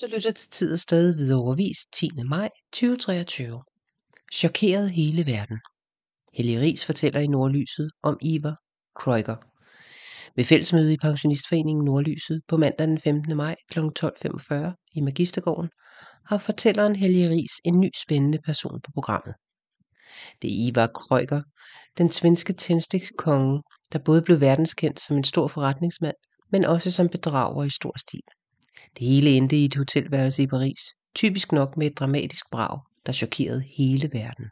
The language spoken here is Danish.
Du lytter til Tid og Sted ved overvis 10. maj 2023. Chokeret hele verden. Helge Ries fortæller i Nordlyset om Ivar Kreuger. Ved fællesmøde i Pensionistforeningen Nordlyset på mandag den 15. maj kl. 12.45 i Magistergården har fortælleren Helge Ries en ny spændende person på programmet. Det er Ivar Krøger, den svenske tændstikkonge, der både blev verdenskendt som en stor forretningsmand, men også som bedrager i stor stil. Det hele endte i et hotelværelse i Paris, typisk nok med et dramatisk brag, der chokerede hele verden.